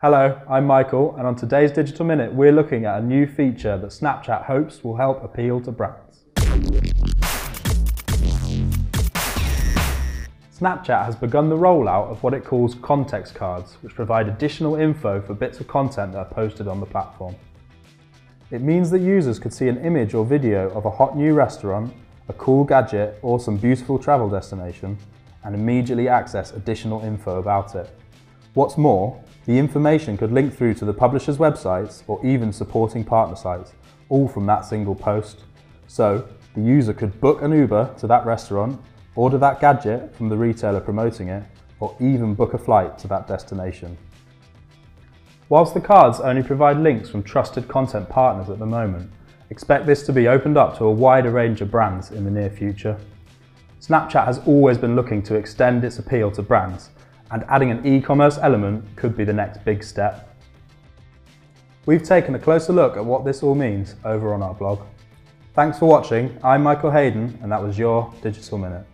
Hello, I'm Michael, and on today's Digital Minute, we're looking at a new feature that Snapchat hopes will help appeal to brands. Snapchat has begun the rollout of what it calls context cards, which provide additional info for bits of content that are posted on the platform. It means that users could see an image or video of a hot new restaurant, a cool gadget, or some beautiful travel destination, and immediately access additional info about it. What's more, the information could link through to the publisher's websites or even supporting partner sites, all from that single post. So, the user could book an Uber to that restaurant, order that gadget from the retailer promoting it, or even book a flight to that destination. Whilst the cards only provide links from trusted content partners at the moment, expect this to be opened up to a wider range of brands in the near future. Snapchat has always been looking to extend its appeal to brands, and adding an e-commerce element could be the next big step. We've taken a closer look at what this all means over on our blog. Thanks for watching, I'm Michael Hayden and that was your Digital Minute.